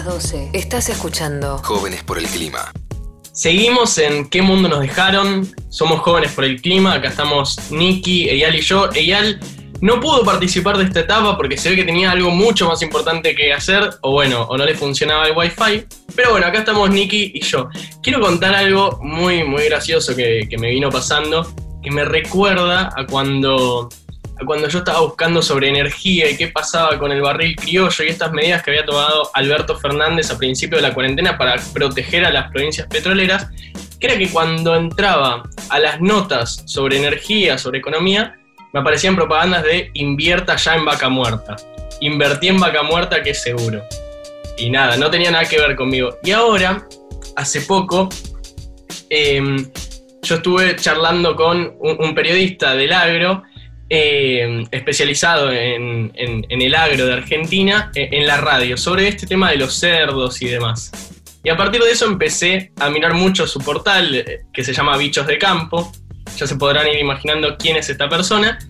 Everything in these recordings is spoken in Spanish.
las 12. Estás escuchando Jóvenes por el Clima. Seguimos en ¿Qué mundo nos dejaron? Somos jóvenes por el clima, acá estamos Nicky, Eyal y yo. Eyal no pudo participar de esta etapa porque se ve que tenía algo mucho más importante que hacer, o bueno, o no le funcionaba el wifi. Pero bueno, acá estamos Nicky y yo. Quiero contar algo muy, muy gracioso que, que me vino pasando, que me recuerda a cuando cuando yo estaba buscando sobre energía y qué pasaba con el barril criollo y estas medidas que había tomado Alberto Fernández a principio de la cuarentena para proteger a las provincias petroleras, que era que cuando entraba a las notas sobre energía, sobre economía, me aparecían propagandas de invierta ya en vaca muerta. Invertí en vaca muerta que es seguro. Y nada, no tenía nada que ver conmigo. Y ahora, hace poco, em, yo estuve charlando con un periodista del agro eh, especializado en, el agro de Argentina eh, en la radio sobre este tema de los cerdos y demás. Y a partir de eso empecé a mirar mucho su portal eh, que se llama Bichos de Campo. Ya se podrán ir imaginando quién es esta persona.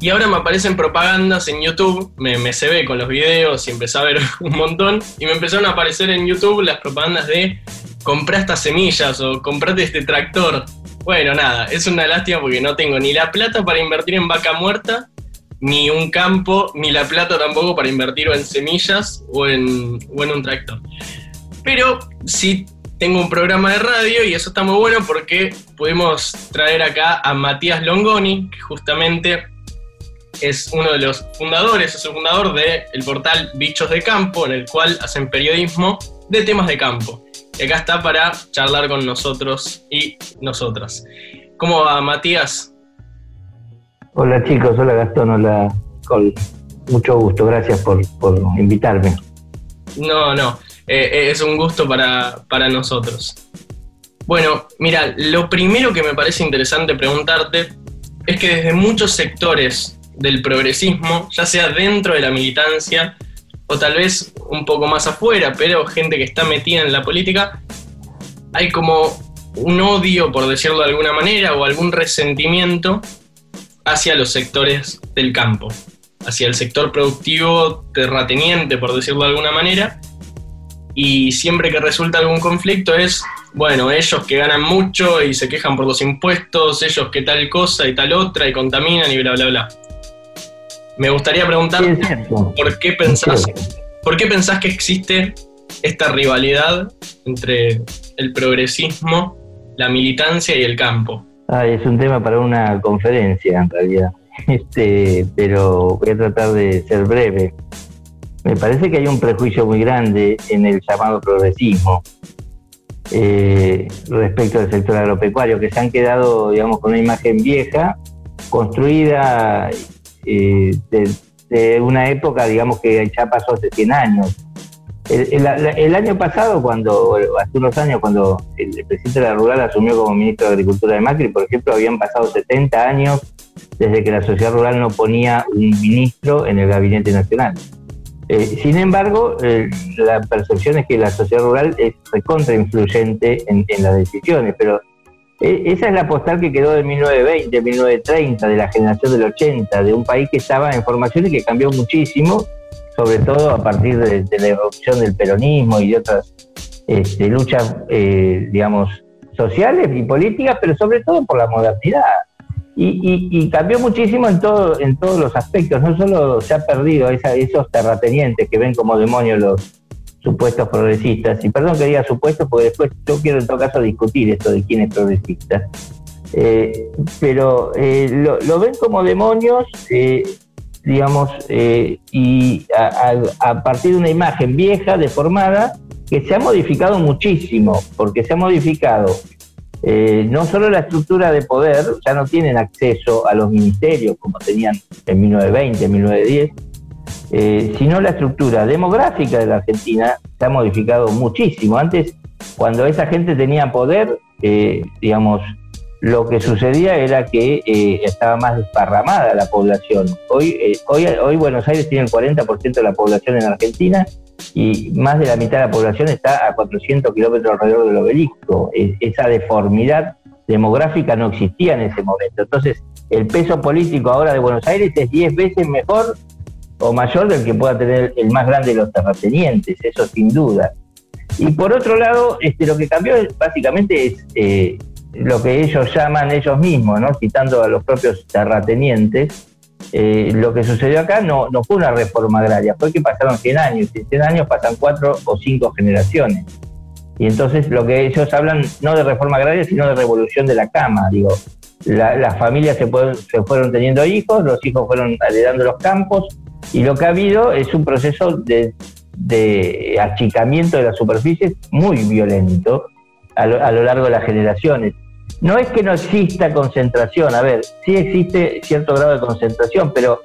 Y ahora me aparecen propagandas en YouTube, me, se ve con los videos y empecé a ver un montón. Y me empezaron a aparecer en YouTube las propagandas de comprar estas semillas o comprate este tractor bueno, nada, es una lástima porque no tengo ni la plata para invertir en vaca muerta, ni un campo, ni la plata tampoco para invertir en semillas o en, o un tractor. Pero sí tengo un programa de radio y eso está muy bueno porque pudimos traer acá a Matías Longoni, que justamente es uno de los fundadores, es el fundador del portal Bichos de Campo, en el cual hacen periodismo de temas de campo. Y acá está para charlar con nosotros y nosotras. ¿Cómo va, Matías? Hola chicos, hola Gastón, hola Col. Mucho gusto, gracias por, invitarme. No, no, eh, eh, es un gusto para, para nosotros. Bueno, mira, lo primero que me parece interesante preguntarte es que desde muchos sectores del progresismo, ya sea dentro de la militancia o tal vez un poco más afuera, pero gente que está metida en la política, hay como un odio, por decirlo de alguna manera, o algún resentimiento hacia los sectores del campo, hacia el sector productivo terrateniente, por decirlo de alguna manera, y siempre que resulta algún conflicto es, bueno, ellos que ganan mucho y se quejan por los impuestos, ellos que tal cosa y tal otra y contaminan y bla, bla, bla. Me gustaría preguntar por qué pensás, por qué pensás que existe esta rivalidad entre el progresismo, la militancia y el campo. Ah, es un tema para una conferencia en realidad, este, pero voy a tratar de ser breve. Me parece que hay un prejuicio muy grande en el llamado progresismo eh, respecto al sector agropecuario, que se han quedado, digamos, con una imagen vieja, construida eh, una época, digamos, que ya pasó hace 100 años. El, año pasado, cuando, hace unos años, cuando el, presidente de la Rural asumió como ministro de Agricultura de Macri, por ejemplo, habían pasado 70 años desde que la sociedad rural no ponía un ministro en el gabinete nacional. Eh, sin embargo, eh, la percepción es que la sociedad rural es recontra influyente en, en las decisiones, pero esa es la postal que quedó de 1920, 1930, de la generación del 80, de un país que estaba en formación y que cambió muchísimo, sobre todo a partir de, la erupción del peronismo y de otras este, luchas, eh, digamos, sociales y políticas, pero sobre todo por la modernidad. Y, cambió muchísimo en, todo, en todos los aspectos, no solo se ha perdido esos terratenientes que ven como demonios los, supuestos progresistas. Y perdón que diga supuestos, porque después yo quiero en todo caso discutir esto de quién es progresista. Eh, pero eh, lo, ven como demonios, eh, digamos, y a, partir de una imagen vieja, deformada, que se ha modificado muchísimo, porque se ha modificado no solo la estructura de poder, ya no tienen acceso a los ministerios como tenían en 1920, 1910, eh, sino la estructura demográfica de la Argentina se ha modificado muchísimo. Antes, cuando esa gente tenía poder, eh, digamos, lo que sucedía era que eh, estaba más desparramada la población. Hoy, hoy, hoy Buenos Aires tiene el 40% de la población en Argentina y más de la mitad de la población está a 400 kilómetros alrededor del obelisco. esa deformidad demográfica no existía en ese momento. Entonces, el peso político ahora de Buenos Aires es 10 veces mejor o mayor del que pueda tener el más grande de los terratenientes, eso sin duda. Y por otro lado, este, lo que cambió básicamente es eh, lo que ellos llaman ellos mismos, ¿no? citando a los propios terratenientes, eh, lo que sucedió acá no, fue una reforma agraria, fue que pasaron 100 años, y en 100 años pasan 4 o 5 generaciones. Y entonces lo que ellos hablan no de reforma agraria, sino de revolución de la cama, digo. las familias se fueron teniendo hijos, los hijos fueron heredando los campos, y lo que ha habido es un proceso de, de achicamiento de las superficies muy violento a lo, largo de las generaciones. No es que no exista concentración, a ver, sí existe cierto grado de concentración, pero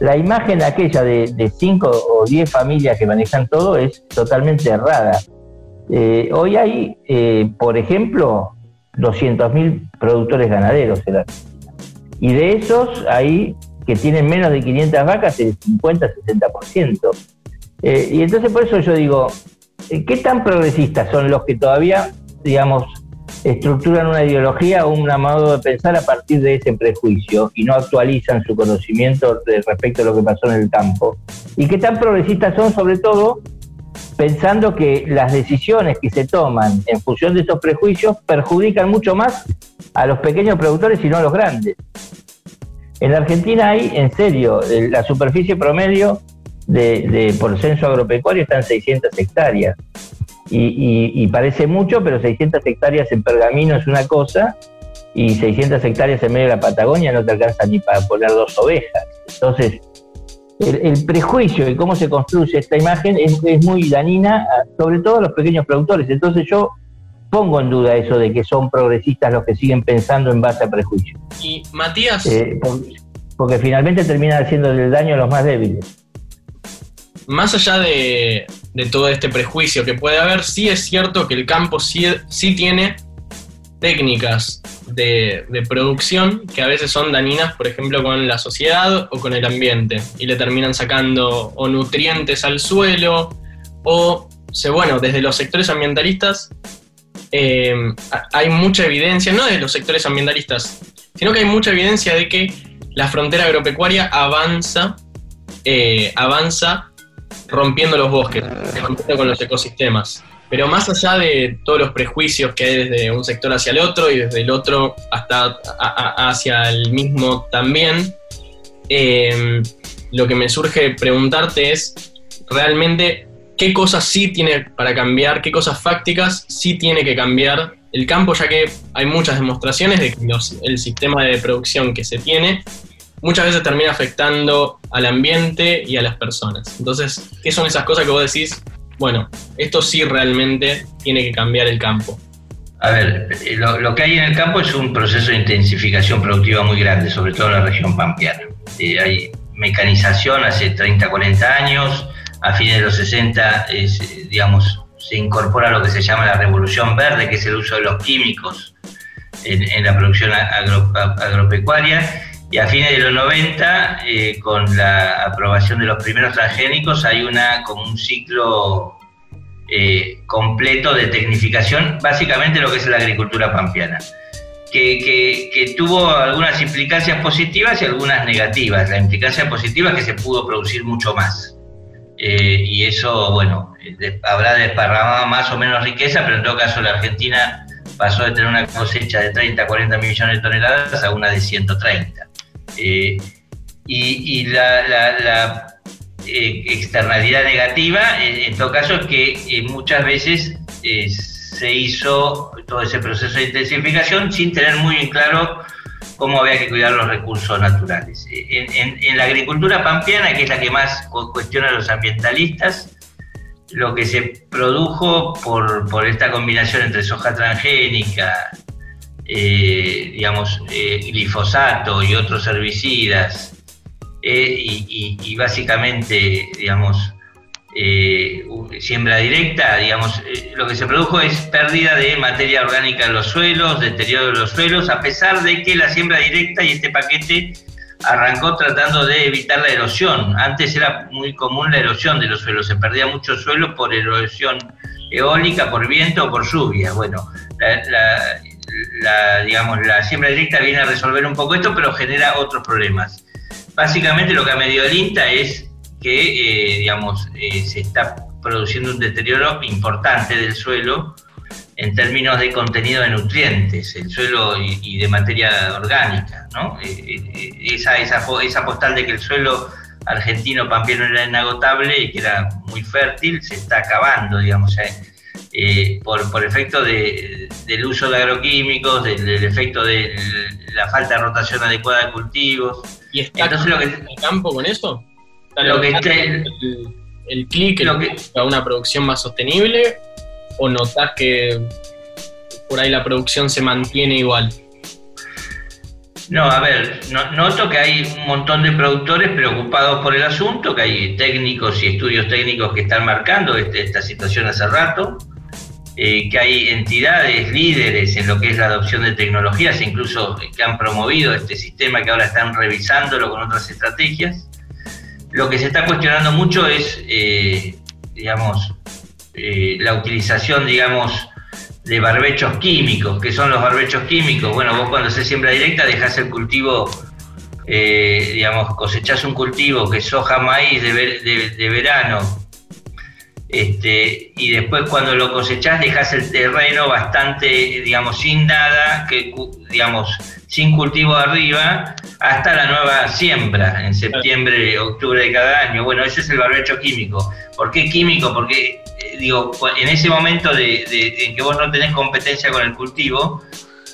la imagen aquella de, cinco o diez familias que manejan todo es totalmente errada. Eh, hoy hay, eh, por ejemplo, 200.000 productores ganaderos. Y de esos hay que tienen menos de 500 vacas el 50-60%. Eh, y entonces por eso yo digo, ¿qué tan progresistas son los que todavía, digamos, estructuran una ideología o un modo de pensar a partir de ese prejuicio y no actualizan su conocimiento respecto a lo que pasó en el campo. Y qué tan progresistas son sobre todo pensando que las decisiones que se toman en función de estos prejuicios perjudican mucho más a los pequeños productores y no a los grandes. En la Argentina hay, en serio, la superficie promedio de, de por censo agropecuario está en 600 hectáreas. Y, parece mucho, pero 600 hectáreas en Pergamino es una cosa y 600 hectáreas en medio de la Patagonia no te alcanza ni para poner dos ovejas. Entonces, el, prejuicio y cómo se construye esta imagen es, muy dañina, sobre todo a los pequeños productores. Entonces yo pongo en duda eso de que son progresistas los que siguen pensando en base a prejuicios. Y Matías... Eh, porque, porque finalmente terminan haciendo el daño a los más débiles más allá de, todo este prejuicio que puede haber, sí es cierto que el campo sí, tiene técnicas de, producción que a veces son dañinas, por ejemplo, con la sociedad o con el ambiente, y le terminan sacando o nutrientes al suelo, o, bueno, desde los sectores ambientalistas eh, hay mucha evidencia, no de los sectores ambientalistas, sino que hay mucha evidencia de que la frontera agropecuaria avanza, eh, avanza rompiendo los bosques, rompiendo con los ecosistemas. Pero más allá de todos los prejuicios que hay desde un sector hacia el otro y desde el otro hasta hacia el mismo también, em, lo que me surge preguntarte es realmente qué cosas sí tiene para cambiar, qué cosas fácticas sí tiene que cambiar el campo, ya que hay muchas demostraciones de que el sistema de producción que se tiene muchas veces termina afectando al ambiente y a las personas. Entonces, ¿qué son esas cosas que vos decís? Bueno, esto sí realmente tiene que cambiar el campo. A ver, lo, que hay en el campo es un proceso de intensificación productiva muy grande, sobre todo en la región pampeana. Eh, hay mecanización hace 30, 40 años, a fines de los 60, digamos, se incorpora lo que se llama la revolución verde, que es el uso de los químicos en, la producción agropecuaria, y a fines de los 90, eh, con la aprobación de los primeros transgénicos, hay una como un ciclo eh, completo de tecnificación, básicamente lo que es la agricultura pampeana, que, tuvo algunas implicancias positivas y algunas negativas. La implicancia positiva es que se pudo producir mucho más. Eh, y eso, bueno, habrá desparramado más o menos riqueza, pero en todo caso la Argentina pasó de tener una cosecha de 30, 40 millones de toneladas a una de 130. Eh, y, la, eh, externalidad negativa, en todo caso, es que eh, muchas veces se hizo todo ese proceso de intensificación sin tener muy en claro cómo había que cuidar los recursos naturales. En, la agricultura pampeana, que es la que más cuestiona a los ambientalistas, lo que se produjo por, esta combinación entre soja transgénica, eh, digamos, eh, glifosato y otros herbicidas, eh, y, básicamente, digamos, siembra directa, digamos, lo que se produjo es pérdida de materia orgánica en los suelos, deterioro de los suelos, a pesar de que la siembra directa y este paquete arrancó tratando de evitar la erosión. Antes era muy común la erosión de los suelos, se perdía mucho suelo por erosión eólica, por viento o por lluvia. Bueno, la, la, digamos, la siembra directa viene a resolver un poco esto, pero genera otros problemas. Básicamente lo que ha medido el INTA es que, digamos, se está produciendo un deterioro importante del suelo en términos de contenido de nutrientes, el suelo y, de materia orgánica. ¿no? esa, esa, esa postal de que el suelo argentino pampeano era inagotable y que era muy fértil, se está acabando, digamos, eh, por, por, efecto de, del uso de agroquímicos, del, efecto de la falta de rotación adecuada de cultivos. ¿Y está Entonces, lo que, el campo con eso? Lo que el, el clic a una producción más sostenible o notas que por ahí la producción se mantiene igual? No, a ver, noto que hay un montón de productores preocupados por el asunto, que hay técnicos y estudios técnicos que están marcando este, esta situación hace rato, eh, que hay entidades líderes en lo que es la adopción de tecnologías, incluso que han promovido este sistema que ahora están revisándolo con otras estrategias. Lo que se está cuestionando mucho es, eh, digamos, eh, la utilización, digamos, de barbechos químicos. ¿Qué son los barbechos químicos? Bueno, vos cuando se siembra directa dejás el cultivo, eh, digamos, cosechás un cultivo que es soja, maíz de, verano, este, y después cuando lo cosechás dejás el terreno bastante, digamos, sin nada, que, digamos, sin cultivo arriba, hasta la nueva siembra en septiembre, octubre de cada año. Bueno, ese es el barbecho químico. ¿Por qué químico? Porque digo, en ese momento de, en que vos no tenés competencia con el cultivo,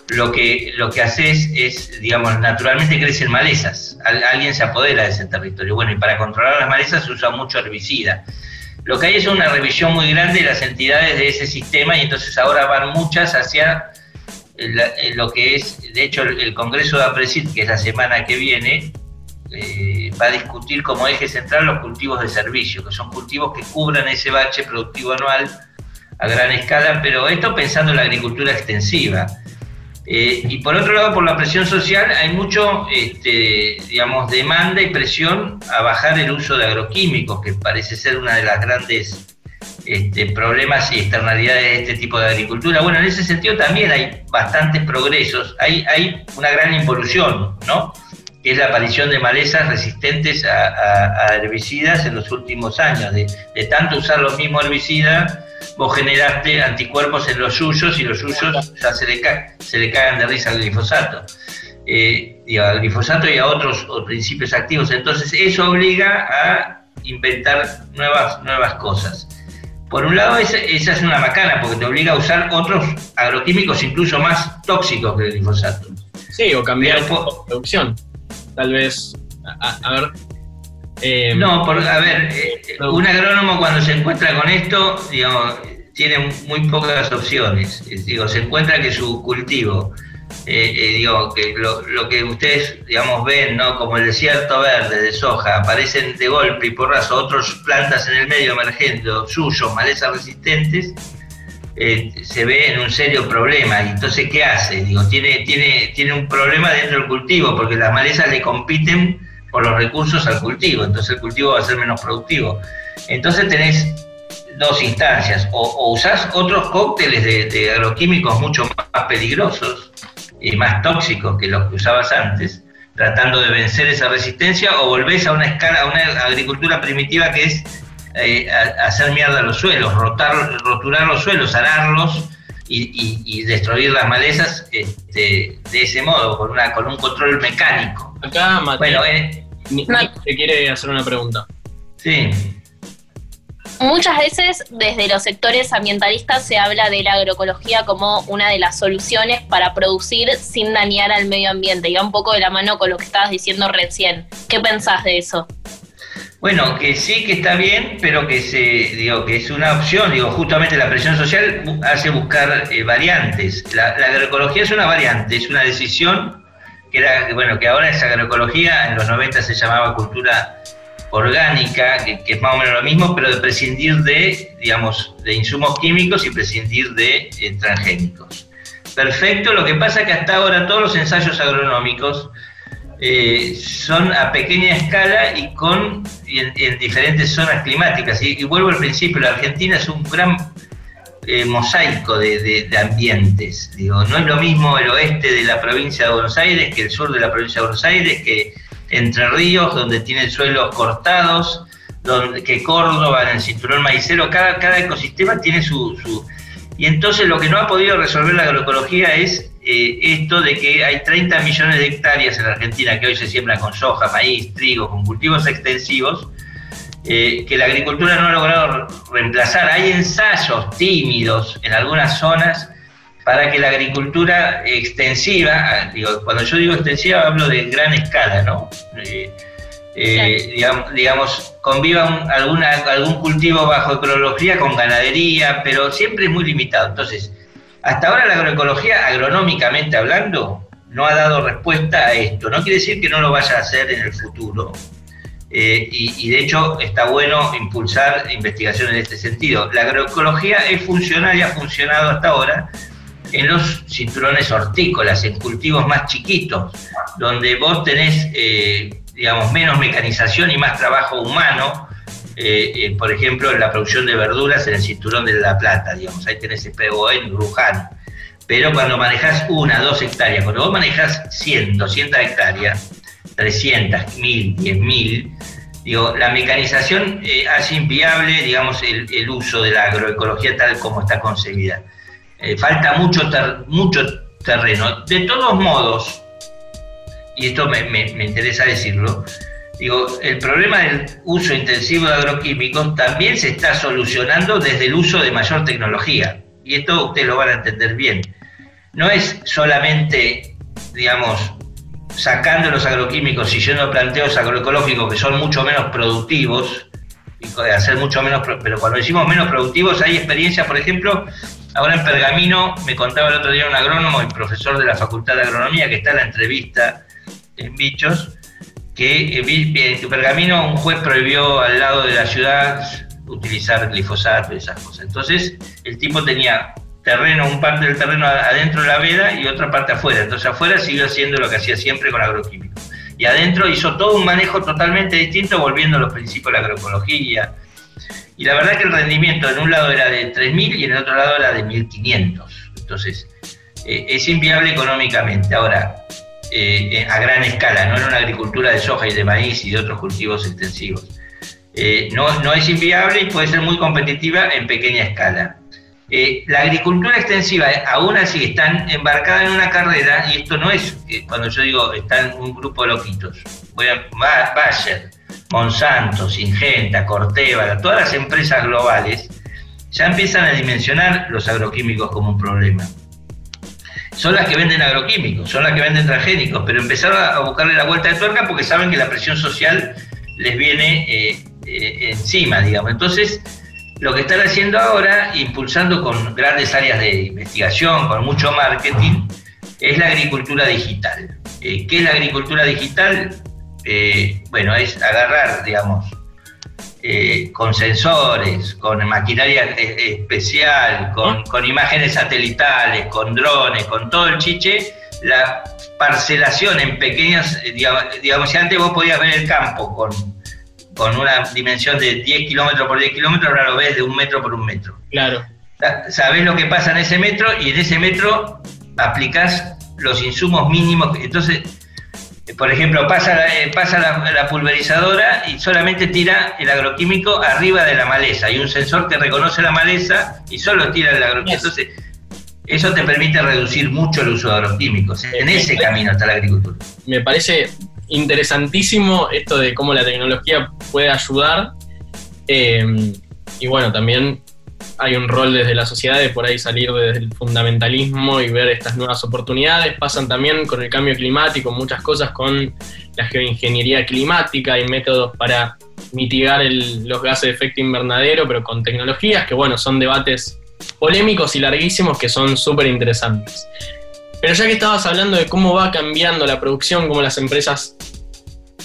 lo que, lo que haces es, digamos, naturalmente crecen malezas. alguien se apodera de ese territorio. Bueno, y para controlar las malezas se usa mucho herbicida. Lo que hay es una revisión muy grande de las entidades de ese sistema y entonces ahora van muchas hacia lo que es, de hecho, el Congreso de APRESID, que es la semana que viene, eh, va a discutir como eje central los cultivos de servicio, que son cultivos que cubran ese bache productivo anual a gran escala, pero esto pensando en la agricultura extensiva. Eh, y por otro lado, por la presión social, hay mucho, este, digamos, demanda y presión a bajar el uso de agroquímicos, que parece ser una de las grandes este, problemas y externalidades de este tipo de agricultura. Bueno, en ese sentido también hay bastantes progresos, hay, hay una gran involución, ¿no? Que es la aparición de malezas resistentes a, herbicidas en los últimos años. De, tanto usar los mismos herbicidas, vos generaste anticuerpos en los suyos y los suyos ya se le, se le cagan de risa al glifosato. Eh, y al glifosato y a otros principios activos. Entonces eso obliga a inventar nuevas, nuevas cosas. Por un lado, esa, es una macana, porque te obliga a usar otros agroquímicos incluso más tóxicos que el glifosato. Sí, o cambiar la producción tal vez, a, ver... Eh, no, por, a ver, eh, un agrónomo cuando se encuentra con esto, digamos, tiene muy pocas opciones. Digo, se encuentra que su cultivo, eh, digo, que lo, que ustedes, digamos, ven, ¿no? Como el desierto verde de soja, aparecen de golpe y porrazo otras plantas en el medio emergente, suyos, malezas resistentes, eh, se ve en un serio problema. Y entonces, ¿qué hace? Digo, tiene, tiene, tiene un problema dentro del cultivo, porque las malezas le compiten por los recursos al cultivo, entonces el cultivo va a ser menos productivo. Entonces tenés dos instancias, o, usás otros cócteles de, agroquímicos mucho más peligrosos y más tóxicos que los que usabas antes, tratando de vencer esa resistencia, o volvés a una escala, a una agricultura primitiva que es eh, hacer mierda los suelos, rotar, roturar los suelos, ararlos y, destruir las malezas este, de ese modo, con, una, con un control mecánico. Acá, Mateo, bueno, eh, te quiere hacer una pregunta. Sí. Muchas veces desde los sectores ambientalistas se habla de la agroecología como una de las soluciones para producir sin dañar al medio ambiente. Y va un poco de la mano con lo que estabas diciendo recién. ¿Qué pensás de eso? Bueno, que sí que está bien, pero que se, digo, que es una opción, digo, justamente la presión social hace buscar eh, variantes. La, agroecología es una variante, es una decisión que era, bueno, que ahora es agroecología, en los 90 se llamaba cultura orgánica, que, es más o menos lo mismo, pero de prescindir de, digamos, de insumos químicos y prescindir de eh, transgénicos. Perfecto, lo que pasa es que hasta ahora todos los ensayos agronómicos eh, son a pequeña escala y con en, diferentes zonas climáticas. Y, vuelvo al principio, la Argentina es un gran eh, mosaico de, ambientes. Digo, no es lo mismo el oeste de la provincia de Buenos Aires que el sur de la provincia de Buenos Aires, que Entre Ríos, donde tiene suelos cortados, donde, que Córdoba, en el cinturón maicero, cada, cada ecosistema tiene su, Y entonces lo que no ha podido resolver la agroecología es eh, esto de que hay 30 millones de hectáreas en Argentina que hoy se siembran con soja, maíz, trigo, con cultivos extensivos, eh, que la agricultura no ha logrado reemplazar. Hay ensayos tímidos en algunas zonas para que la agricultura extensiva, digo, cuando yo digo extensiva hablo de gran escala, ¿no? Eh, eh, digamos, conviva alguna, algún cultivo bajo ecología con ganadería, pero siempre es muy limitado. Entonces, hasta ahora la agroecología, agronómicamente hablando, no ha dado respuesta a esto. No quiere decir que no lo vaya a hacer en el futuro. Eh, y, de hecho está bueno impulsar investigaciones en este sentido. La agroecología es funcional y ha funcionado hasta ahora en los cinturones hortícolas, en cultivos más chiquitos, donde vos tenés, eh, digamos, menos mecanización y más trabajo humano, eh, eh, por ejemplo, en la producción de verduras en el cinturón de La Plata, digamos, ahí tenés POE en Luján. Pero cuando manejas una, dos hectáreas, cuando vos manejas 100, 200 hectáreas, 300, 1000, 10.000, digo, la mecanización hace inviable, digamos, el, el uso de la agroecología tal como está concebida. Eh, falta mucho, mucho terreno. De todos modos, y esto me, interesa decirlo, digo, el problema del uso intensivo de agroquímicos también se está solucionando desde el uso de mayor tecnología. Y esto ustedes lo van a entender bien. No es solamente, digamos, sacando los agroquímicos y yendo a planteos agroecológicos que son mucho menos productivos, y hacer mucho menos, pero cuando decimos menos productivos hay experiencias, por ejemplo, Ahora en Pergamino, me contaba el otro día un agrónomo y profesor de la Facultad de Agronomía, que está en la entrevista en Bichos, que eh, en Pergamino un juez prohibió al lado de la ciudad utilizar glifosato y esas cosas. Entonces, el tipo tenía terreno, un parte del terreno adentro de la veda y otra parte afuera. Entonces, afuera siguió haciendo lo que hacía siempre con agroquímicos. Y adentro hizo todo un manejo totalmente distinto, volviendo a los principios de la agroecología, y la verdad que el rendimiento en un lado era de 3.000 y en el otro lado era de 1.500. Entonces, eh, es inviable económicamente. Ahora, eh, eh, a gran escala, no en una agricultura de soja y de maíz y de otros cultivos extensivos. no, no es inviable y puede ser muy competitiva en pequeña escala. la agricultura extensiva, aún así, están embarcadas en una carrera, y esto no es, cuando yo digo, están un grupo de loquitos. Bayer, Monsanto, Singenta, Corteva, todas las empresas globales ya empiezan a dimensionar los agroquímicos como un problema. Son las que venden agroquímicos, son las que venden transgénicos, pero empezaron a buscarle la vuelta de tuerca porque saben que la presión social les viene eh, eh, encima, digamos. Entonces, lo que están haciendo ahora, impulsando con grandes áreas de investigación, con mucho marketing, es la agricultura digital. Eh, ¿Qué es la agricultura digital? Bueno, es agarrar, digamos, eh, con sensores, con maquinaria eh, especial, con, imágenes satelitales, con drones, con todo el chiche, la parcelación en pequeñas, digamos, si antes vos podías ver el campo con, con una dimensión de 10 kilómetros por 10 kilómetros, ahora lo ves de un metro por un metro. Claro. Sabés lo que pasa en ese metro y en ese metro aplicás los insumos mínimos. Entonces, por ejemplo, pasa, eh, la, pulverizadora y solamente tira el agroquímico arriba de la maleza. Hay un sensor que reconoce la maleza y solo tira el agroquímico. Entonces, eso te permite reducir mucho el uso de agroquímicos. En ese camino está la agricultura. Me parece interesantísimo esto de cómo la tecnología puede ayudar. Eh, y bueno, también hay un rol desde la sociedad de por ahí salir desde el fundamentalismo y ver estas nuevas oportunidades. Pasan también con el cambio climático, muchas cosas con la geoingeniería climática y métodos para mitigar los gases de efecto invernadero, pero con tecnologías que, bueno, son debates polémicos y larguísimos que son súper interesantes. Pero ya que estabas hablando de cómo va cambiando la producción, cómo las empresas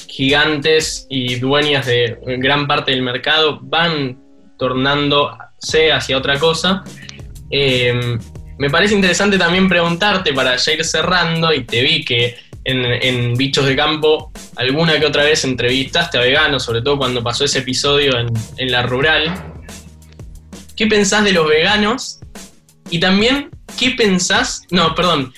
gigantes y dueñas de gran parte del mercado van tornando hacia otra cosa. Eh, me parece interesante también preguntarte para ya ir cerrando, y te vi que en, Bichos de Campo alguna que otra vez entrevistaste a veganos, sobre todo cuando pasó ese episodio en, la rural. ¿Qué pensás de los veganos? Y también, ¿qué pensás? No, perdón.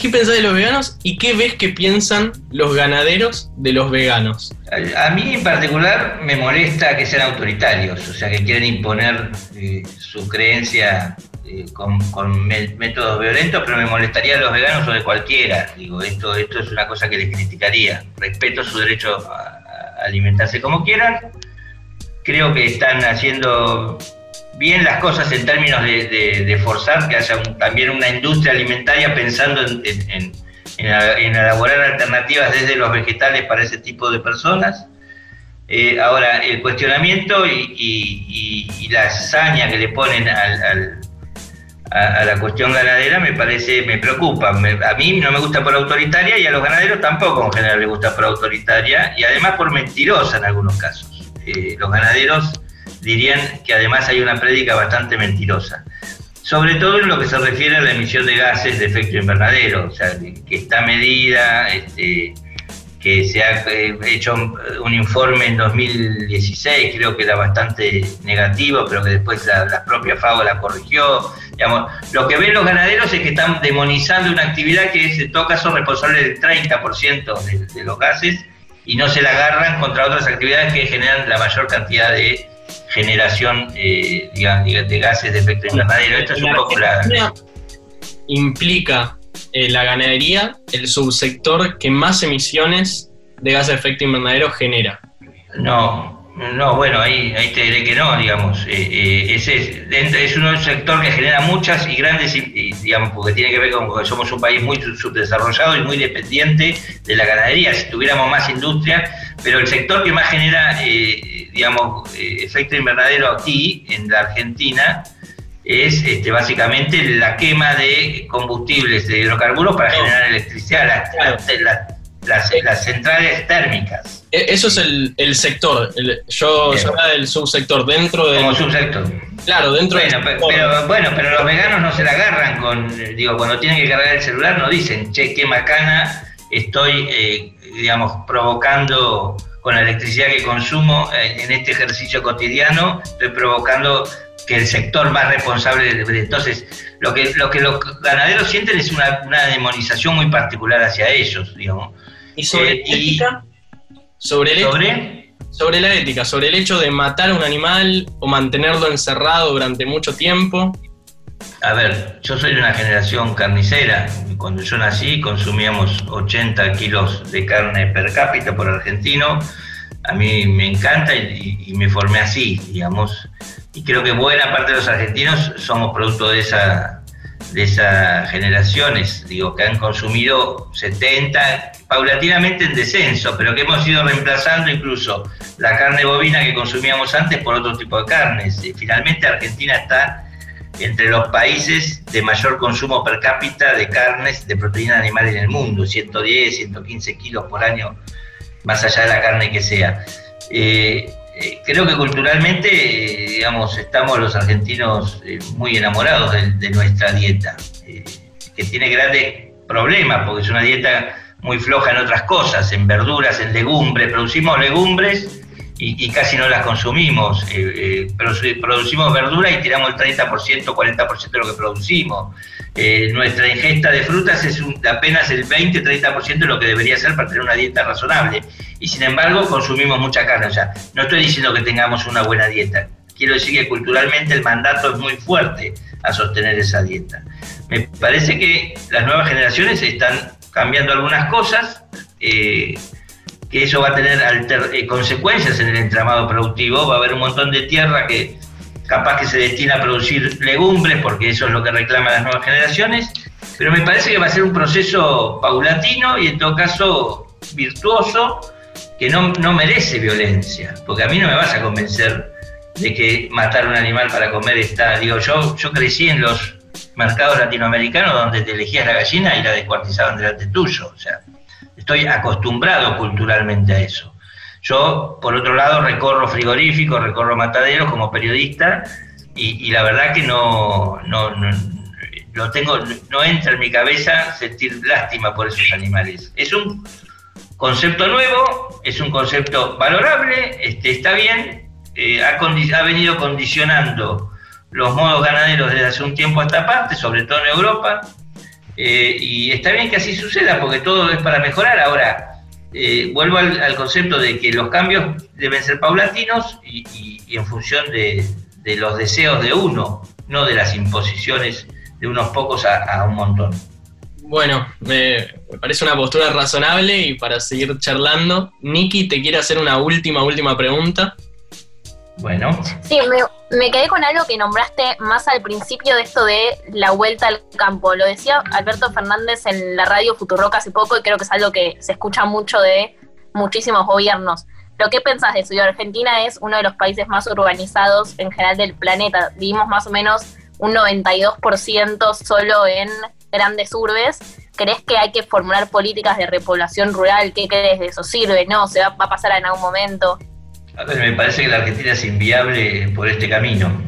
¿Qué pensás de los veganos y qué ves que piensan los ganaderos de los veganos? A mí en particular me molesta que sean autoritarios, o sea, que quieren imponer eh, su creencia eh, con, métodos violentos, pero me molestaría a los veganos o de cualquiera. Digo, esto, esto es una cosa que les criticaría. Respeto su derecho a, alimentarse como quieran. Creo que están haciendo bien las cosas en términos de, forzar que haya también una industria alimentaria pensando en, elaborar alternativas desde los vegetales para ese tipo de personas. Eh, ahora, el cuestionamiento y, la hazaña que le ponen al, a, la cuestión ganadera me parece, me preocupa. a mí no me gusta por autoritaria y a los ganaderos tampoco en general les gusta por autoritaria y además por mentirosa en algunos casos. Eh, los ganaderos dirían que además hay una prédica bastante mentirosa. Sobre todo en lo que se refiere a la emisión de gases de efecto invernadero, o sea, que está medida, este, que se ha eh, hecho un informe en 2016, creo que era bastante negativo, pero que después la, propia FAO la corrigió. Lo que ven los ganaderos es que están demonizando una actividad que es en todo caso responsable del 30% de, de los gases y no se la agarran contra otras actividades que generan la mayor cantidad de generación eh, de gases de efecto invernadero. Esto es un poco la... Implica eh, la ganadería el subsector que más emisiones de gases de efecto invernadero genera. No, no, bueno, ahí, ahí te diré que no, digamos. Eh, eh, ese es, es un sector que genera muchas y grandes, digamos, porque tiene que ver con que somos un país muy subdesarrollado y muy dependiente de la ganadería. Si tuviéramos más industria, pero el sector que más genera, digamos, efecto invernadero aquí, en la Argentina, es este, básicamente la quema de combustibles de hidrocarburos para generar electricidad, las, las, centrales térmicas. E, eso es el, el sector, yo, hablaba del subsector, dentro de... Como subsector. Claro, dentro bueno, pero, bueno, pero los veganos no se la agarran con, digo, cuando tienen que cargar el celular no dicen, che, qué macana estoy, eh, digamos, provocando con la electricidad que consumo eh, en este ejercicio cotidiano, estoy provocando que el sector más responsable de, entonces lo que lo que los ganaderos sienten es una, demonización muy particular hacia ellos digamos y sobre eh, la ética sobre, el sobre sobre la ética sobre el hecho de matar a un animal o mantenerlo encerrado durante mucho tiempo a ver, yo soy de una generación carnicera. Cuando yo nací consumíamos 80 kilos de carne per cápita por argentino. A mí me encanta y me formé así, digamos y creo que buena parte de los argentinos somos producto de esa de esas generaciones, digo, que han consumido 70, paulatinamente en descenso, pero que hemos ido reemplazando incluso la carne bovina que consumíamos antes por otro tipo de carnes. Finalmente Argentina está entre los países de mayor consumo per cápita de carnes de proteína animal en el mundo, 110, 115 kilos por año, más allá de la carne que sea. Eh, eh, creo que culturalmente, eh, digamos, estamos los argentinos eh, muy enamorados de, nuestra dieta, que tiene grandes problemas, porque es una dieta muy floja en otras cosas, en verduras, en legumbres, producimos legumbres y, casi no las consumimos, producimos verduras y tiramos el 30%, 40% de lo que producimos. nuestra ingesta de frutas es apenas el 20-30% de lo que debería ser para tener una dieta razonable y sin embargo consumimos mucha carne. O sea, no estoy diciendo que tengamos una buena dieta, quiero decir que culturalmente el mandato es muy fuerte a sostener esa dieta. Me parece que las nuevas generaciones están cambiando algunas cosas, eh, que eso va a tener eh, consecuencias en el entramado productivo, va a haber un montón de tierra que capaz que se destina a producir legumbres, porque eso es lo que reclaman las nuevas generaciones, pero me parece que va a ser un proceso paulatino y en todo caso virtuoso, que no, no merece violencia, porque a mí no me vas a convencer de que matar un animal para comer está, digo, yo, yo crecí en los mercados latinoamericanos donde te elegías la gallina y la descuartizaban delante tuyo, o sea, estoy acostumbrado culturalmente a eso. Yo, por otro lado, recorro frigoríficos, recorro mataderos como periodista y, la verdad que no, no, no, tengo, no entra en mi cabeza sentir lástima por esos animales. Es un concepto nuevo, es un concepto valorable, este, está bien, eh, ha, venido condicionando los modos ganaderos desde hace un tiempo a esta parte, sobre todo en Europa. Eh, y está bien que así suceda porque todo es para mejorar. Ahora, eh, vuelvo al, concepto de que los cambios deben ser paulatinos y, en función de, los deseos de uno, no de las imposiciones de unos pocos a, un montón. Bueno, me, parece una postura razonable y para seguir charlando, Nicky te quiere hacer una última, última pregunta. Bueno. Sí, me, quedé con algo que nombraste más al principio de esto de la vuelta al campo. Lo decía Alberto Fernández en la radio Futuroca hace poco y creo que es algo que se escucha mucho de muchísimos gobiernos. ¿Lo que pensás de eso? Argentina es uno de los países más urbanizados en general del planeta. Vivimos más o menos un 92% solo en grandes urbes. ¿Crees que hay que formular políticas de repoblación rural? ¿Qué crees de eso? ¿Sirve? ¿No? ¿Se va a pasar en algún momento? A ver, me parece que la Argentina es inviable por este camino,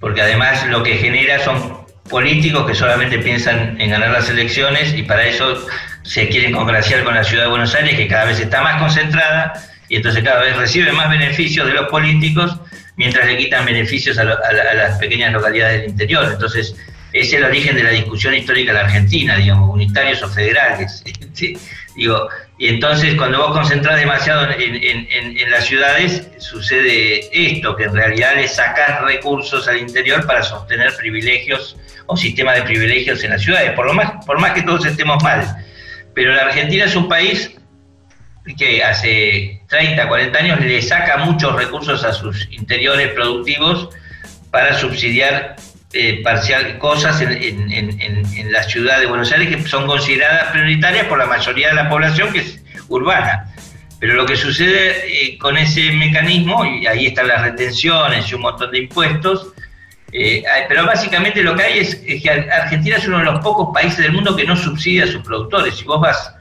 porque además lo que genera son políticos que solamente piensan en ganar las elecciones y para eso se quieren congraciar con la ciudad de Buenos Aires, que cada vez está más concentrada y entonces cada vez recibe más beneficios de los políticos mientras le quitan beneficios a, las pequeñas localidades del interior. Entonces, ese es el origen de la discusión histórica de la Argentina, digamos, unitarios o federales. Digo, y entonces cuando vos concentrás demasiado en, las ciudades, sucede esto, que en realidad le sacas recursos al interior para sostener privilegios o sistemas de privilegios en las ciudades, por, lo más, por más que todos estemos mal. Pero la Argentina es un país que hace 30, 40 años le saca muchos recursos a sus interiores productivos para subsidiar eh, parcial, cosas en, la ciudad de Buenos Aires que son consideradas prioritarias por la mayoría de la población que es urbana. Pero lo que sucede eh, con ese mecanismo, y ahí están las retenciones y un montón de impuestos, eh, pero básicamente lo que hay es, que Argentina es uno de los pocos países del mundo que no subsidia a sus productores. Si vos vas,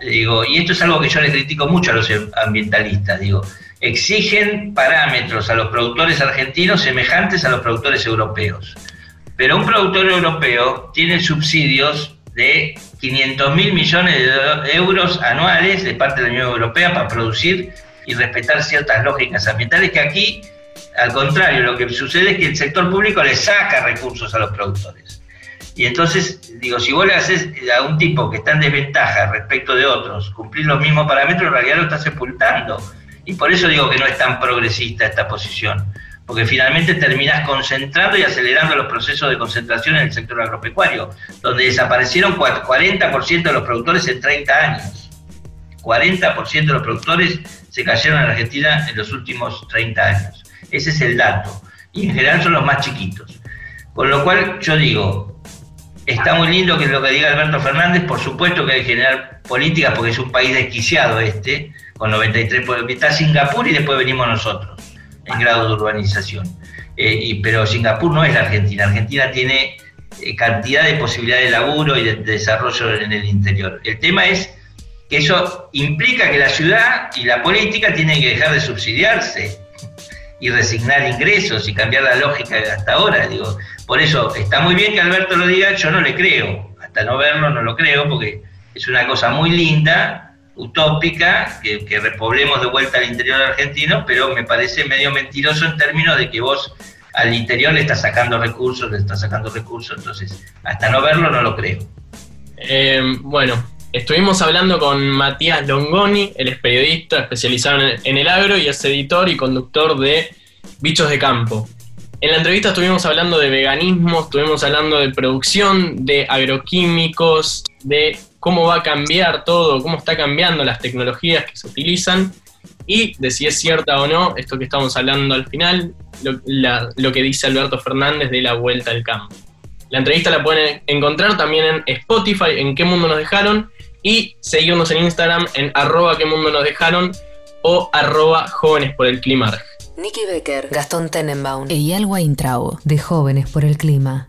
digo, y esto es algo que yo le critico mucho a los ambientalistas, digo, exigen parámetros a los productores argentinos semejantes a los productores europeos. Pero un productor europeo tiene subsidios de 500 mil millones de euros anuales de parte de la Unión Europea para producir y respetar ciertas lógicas ambientales que aquí, al contrario, lo que sucede es que el sector público le saca recursos a los productores. Y entonces, digo, si vos le haces a un tipo que está en desventaja respecto de otros cumplir los mismos parámetros, en realidad lo estás sepultando y por eso digo que no es tan progresista esta posición, porque finalmente terminás concentrando y acelerando los procesos de concentración en el sector agropecuario, donde desaparecieron 40% de los productores en 30 años. 40% de los productores se cayeron en Argentina en los últimos 30 años. Ese es el dato. Y en general son los más chiquitos. Con lo cual yo digo, está muy lindo que lo que diga Alberto Fernández, por supuesto que hay que generar políticas porque es un país desquiciado este, con 93, está Singapur y después venimos nosotros, en grado de urbanización. Eh, y, pero Singapur no es la Argentina, Argentina tiene eh, cantidad de posibilidades de laburo y de, desarrollo en el interior. El tema es que eso implica que la ciudad y la política tienen que dejar de subsidiarse y resignar ingresos y cambiar la lógica de hasta ahora. Digo, por eso está muy bien que Alberto lo diga, yo no le creo, hasta no verlo no lo creo, porque es una cosa muy linda, utópica, que, repoblemos de vuelta al interior argentino, pero me parece medio mentiroso en términos de que vos al interior le estás sacando recursos, le estás sacando recursos, entonces hasta no verlo no lo creo. Eh, bueno, estuvimos hablando con Matías Longoni, él es periodista especializado en el agro y es editor y conductor de Bichos de Campo. En la entrevista estuvimos hablando de veganismo, estuvimos hablando de producción, de agroquímicos, de cómo va a cambiar todo, cómo está cambiando las tecnologías que se utilizan y de si es cierta o no esto que estamos hablando al final, lo, que dice Alberto Fernández de la vuelta al campo. La entrevista la pueden encontrar también en Spotify, en qué mundo nos dejaron, y seguirnos en Instagram en arroba qué mundo nos dejaron o arroba jóvenes por el clima. Nicky Becker, Gastón Tenenbaum y Eyal Intrao de Jóvenes por el Clima.